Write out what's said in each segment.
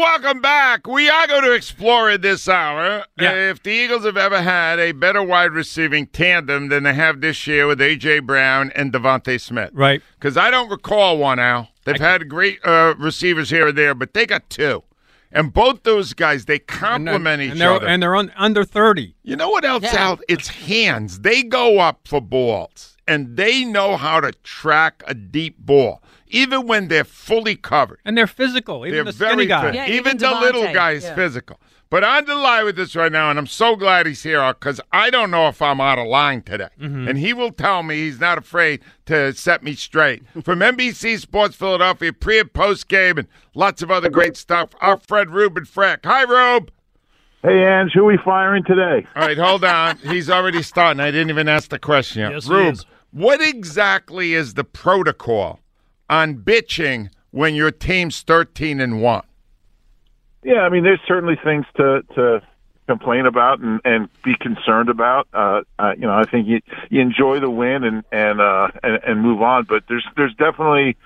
Welcome back. We are going to explore it this hour. Yeah. If the Eagles have ever had a better wide receiving tandem than they have this year with A.J. Brown and DeVonta Smith. Right. Because I don't recall one, Al. They've had great uh, receivers here and there, but they got two. And both those guys, they And, complement and each they're, other. and they're un, under 30. You know what else, Al? It's hands. They go up for balls, and they know how to track a deep ball, even when they're fully covered. And they're physical. Even They're the skinny very guy. Yeah, even, even the little DeVonta, guy is yeah. physical. But on the line with this right now, and I'm so glad he's here because I don't know if I'm out of line today. Mm-hmm. And he will tell me he's not afraid to set me straight. From NBC Sports Philadelphia, pre and post game, and lots of other great stuff, our friend Reuben Frank. Hi, Rube. Hey, Ange, who are we firing today? All right, hold on. He's already starting. I didn't even ask the question yet. Yes, he Rube, is. what exactly is the protocol on bitching when your team's 13 and 1? Yeah, I mean, there's certainly things to to complain about and and be concerned about. Uh, uh, you know, I think you you enjoy the win and and uh and, and move on, but there's there's definitely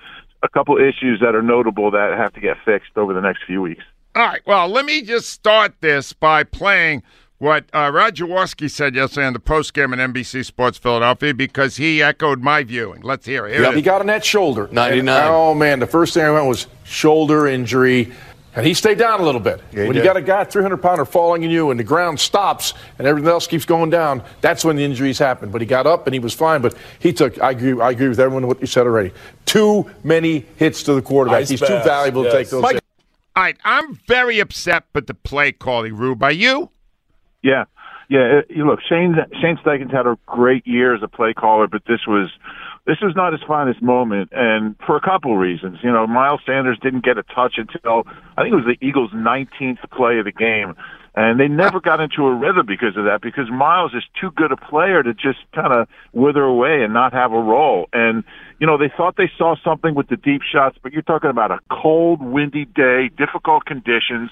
a couple issues that are notable that have to get fixed over the next few weeks. All right. Well, let me just start this by playing what uh, Roger Jaworski said yesterday on the postgame at NBC Sports Philadelphia because he echoed my viewing. Let's hear it. Here Yeah, it he got on that shoulder. 99. And, oh, man, the first thing I went was shoulder injury. And he stayed down a little bit. Yeah, he when you got a guy 300 pounder falling on you and the ground stops and everything else keeps going down, that's when the injuries happen. But he got up and he was fine. But he took, I agree, I agree with everyone what you said already. Too many hits to the quarterback. Ice He's too baths, valuable to take those Mike- hits. All right. I'm very upset with the play calling, Rube. Are you? Yeah, yeah. It, look, Shane Shane Steichen's had a great year as a play caller, but this was this was not his finest moment, and for a couple reasons. You know, Miles Sanders didn't get a touch until I think it was the Eagles' 19th play of the game, and they never got into a rhythm because of that. Because Miles is too good a player to just kind of wither away and not have a role. And you know, they thought they saw something with the deep shots, but you're talking about a cold, windy day, difficult conditions.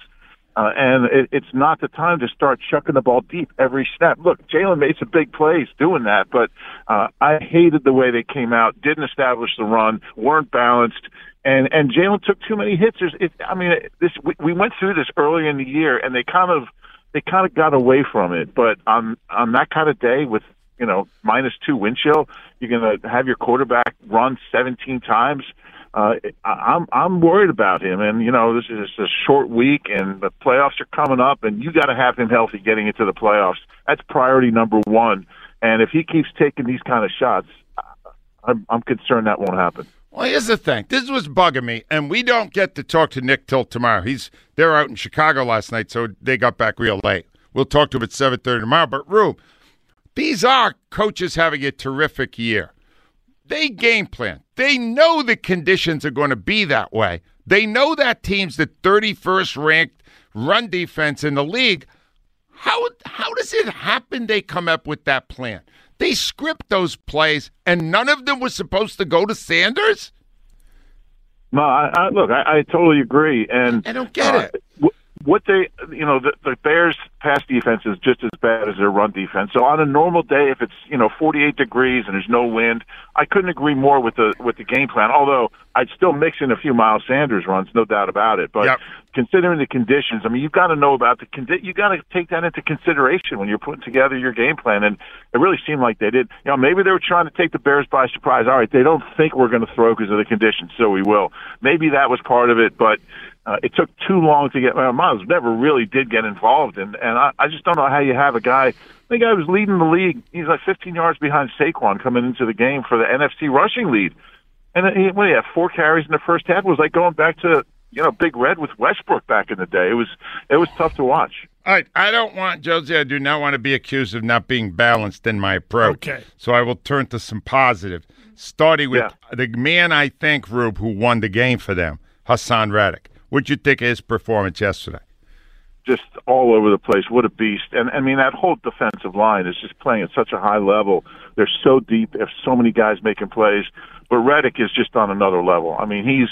Uh, and it, it's not the time to start chucking the ball deep every snap. Look, Jalen made some big plays doing that, but uh, I hated the way they came out, didn't establish the run, weren't balanced, and and Jalen took too many hits. There's, it, I mean, this we, we went through this early in the year, and they kind of they kind of got away from it. But on on that kind of day with you know minus two wind chill, you're going to have your quarterback run 17 times Uh, I- I'm I'm worried about him, and you know this is a short week, and the playoffs are coming up, and you got to have him healthy getting into the playoffs. That's priority number one. And if he keeps taking these kind of shots, I'm I'm concerned that won't happen. Well, here's the thing. This was bugging me, and we don't get to talk to Nick till tomorrow. He's they're out in Chicago last night, so they got back real late. We'll talk to him at seven thirty tomorrow. But Rube, these are coaches having a terrific year. They game plan. They know the conditions are going to be that way. They know that team's the 31st ranked run defense in the league. How how does it happen they come up with that plan? They script those plays, and none of them was supposed to go to Sanders. No, I, I look, I, I totally agree, and I don't get uh, it. What they, you know, the, the Bears' pass defense is just as bad as their run defense. So on a normal day, if it's you know 48 degrees and there's no wind, I couldn't agree more with the with the game plan. Although I'd still mix in a few Miles Sanders runs, no doubt about it. But Yep. considering the conditions, I mean, you've got to know about the condi- you got to take that into consideration when you're putting together your game plan. And it really seemed like they did. You know, maybe they were trying to take the Bears by surprise. All right, they don't think we're going to throw because of the conditions, so we will. Maybe that was part of it, but. Uh, it took too long to get. Well, Miles never really did get involved, and and I, I just don't know how you have a guy. The guy was leading the league. He's like 15 yards behind Saquon coming into the game for the NFC rushing lead, and he, what, he had four carries in the first half. It was like going back to you know Big Red with Westbrook back in the day. It was it was tough to watch. All right, I don't want Josie. I do not want to be accused of not being balanced in my approach. Okay. So I will turn to some positive, starting with Yeah. the man I think, Rube, who won the game for them, Haason Reddick. What'd you think of his performance yesterday? just all over the place. What a beast! And I mean, that whole defensive line is just playing at such a high level. They're so deep. There's so many guys making plays. But Reddick is just on another level. I mean, he's,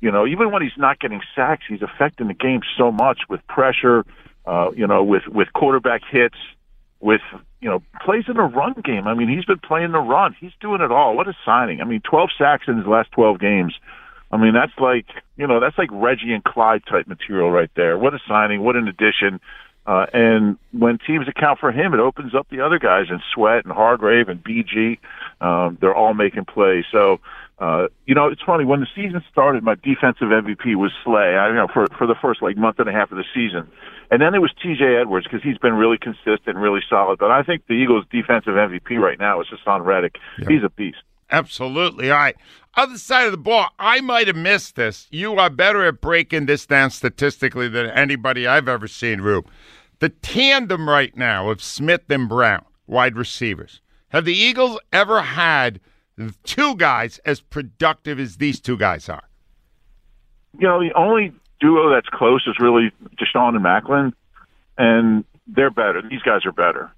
you know, even when he's not getting sacks, he's affecting the game so much with pressure, uh, you know, with with quarterback hits, with you know plays in the run game. I mean, he's been playing the run. He's doing it all. What a signing! I mean, 12 sacks in his last 12 games. I mean, that's like you know that's like Reggie and Clyde type material right there. What a signing! What an addition! Uh, and when teams account for him, it opens up the other guys and Sweat and Hargrave and BG. Um, they're all making plays. So, uh, you know, it's funny when the season started. My defensive MVP was Slay. I you know for for the first like month and a half of the season, and then it was T.J. Edwards because he's been really consistent, really solid. But I think the Eagles' defensive MVP right now is Haason Reddick. He's a beast. Absolutely. All right. Other side of the ball, I might have missed this. You are better at breaking this down statistically than anybody I've ever seen, Rube. The tandem right now of Smith and Brown, wide receivers. Have the Eagles ever had two guys as productive as these two guys are? You know, the only duo that's close is really DeSean and Maclin, and they're better. These guys are better.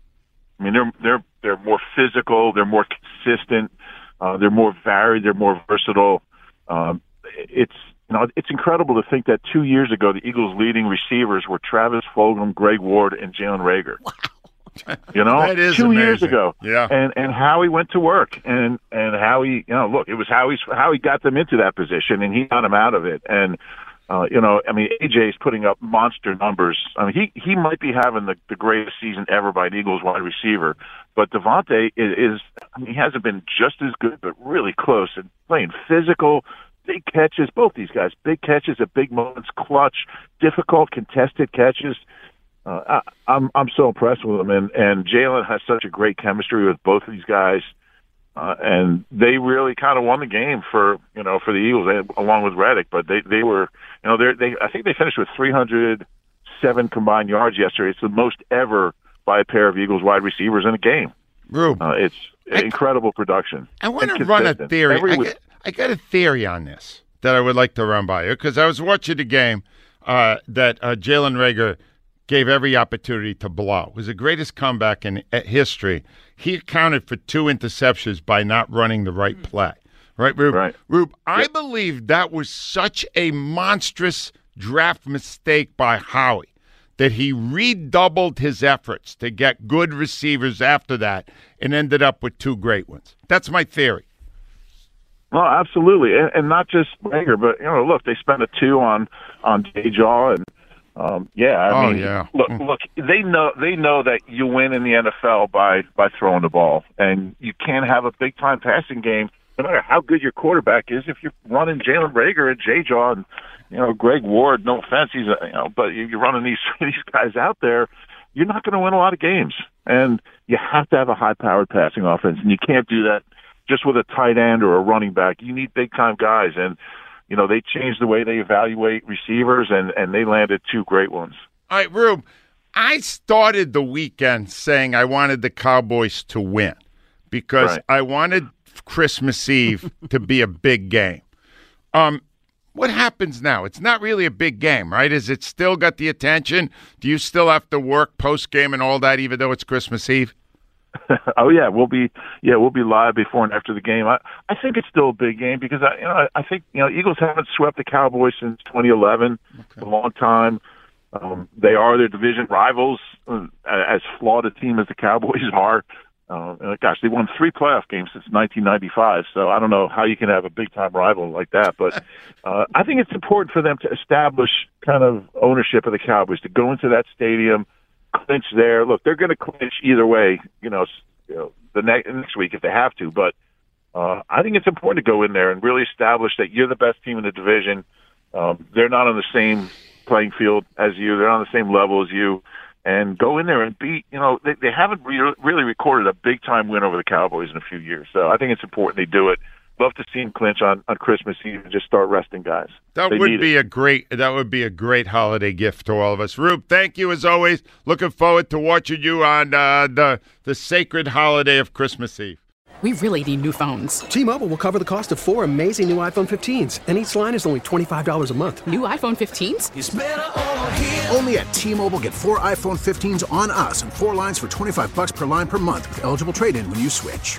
I mean, they're they're they're more physical. They're more consistent. Uh, they're more varied. They're more versatile. Um, it's you know it's incredible to think that two years ago the Eagles' leading receivers were Travis Fulgham, Greg Ward, and Jalen Reagor. Wow. You know, That is two amazing. years ago. Yeah. and and how he went to work, and and how he, you know, look, it was how he's how he got them into that position, and he got them out of it, and. Uh, you know, I mean, AJ's putting up monster numbers. I mean, he he might be having the, the greatest season ever by an Eagles wide receiver, but DeVonta is, is I mean, he hasn't been just as good, but really close and playing physical, big catches. Both these guys, big catches at big moments, clutch, difficult contested catches. Uh, I, I'm I'm so impressed with them, and and Jalen has such a great chemistry with both of these guys, and they really kind of won the game for you know for the Eagles they, along with Reddick. But they they were you know they they I think they finished with 307 combined yards yesterday. It's the most ever by a pair of Eagles wide receivers in a game. Rube, Uh, it's incredible production. I want to run a theory. Every I got, I got a theory on this that I would like to run by you because I was watching the game uh, that uh, Jalen Reagor gave every opportunity to blow. It was the greatest comeback in uh, history. He accounted for two interceptions by not running the right play. Right, Rube? Right. Rube, I believe that was such a monstrous draft mistake by Howie that he redoubled his efforts to get good receivers after that and ended up with two great ones. That's my theory. No, absolutely, and, and not just Reagor, but you know, look, they spent a two on on Jaw, and um, yeah, I Oh, mean, yeah. look, look, they know they know that you win in the NFL by by throwing the ball, and you can't have a big time passing game no matter how good your quarterback is if you're running Jalen Reagor and Jay Jaw and you know Greg Ward. No offense, he's a, you know, but you're running these these guys out there. You're not going to win a lot of games, and you have to have a high powered passing offense, and you can't do that just with a tight end or a running back. You need big time guys, and you know they changed the way they evaluate receivers, and and they landed two great ones. All right, Rube, I started the weekend saying I wanted the Cowboys to win because Right. I wanted Christmas Eve to be a big game. Um, what happens now? It's not really a big game, right? Is it still got the attention? Do you still have to work post game and all that, even though it's Christmas Eve? oh yeah, we'll be yeah we'll be live before and after the game. I I think it's still a big game because I you know I, I think you know Eagles haven't swept the Cowboys since 2011, a long time. Um, they are their division rivals, uh, as flawed a team as the Cowboys are. Uh, and gosh, they won three playoff games since 1995. So I don't know how you can have a big time rival like that, but uh, I think it's important for them to establish kind of ownership of the Cowboys to go into that stadium clinch there. Look, they're going to clinch either way. You know, you know the ne- next week if they have to. But uh, I think it's important to go in there and really establish that you're the best team in the division. Um, they're not on the same playing field as you. They're on the same level as you. And go in there and beat. You know, they, they haven't re- really recorded a big time win over the Cowboys in a few years. So I think it's important they do it. Love to see him clinch on on Christmas Eve and just start resting guys. That They would be it. a great that would be a great holiday gift to all of us. Rube, thank you as always. Looking forward to watching you on uh, the the sacred holiday of Christmas Eve. We really need new phones. T-Mobile will cover the cost of four amazing new iPhone 15s, and each line is only $25 a month. New iPhone 15s? Only at T-Mobile get four iPhone 15s on us and four lines for 25 bucks per line per month with eligible trade-in when you switch.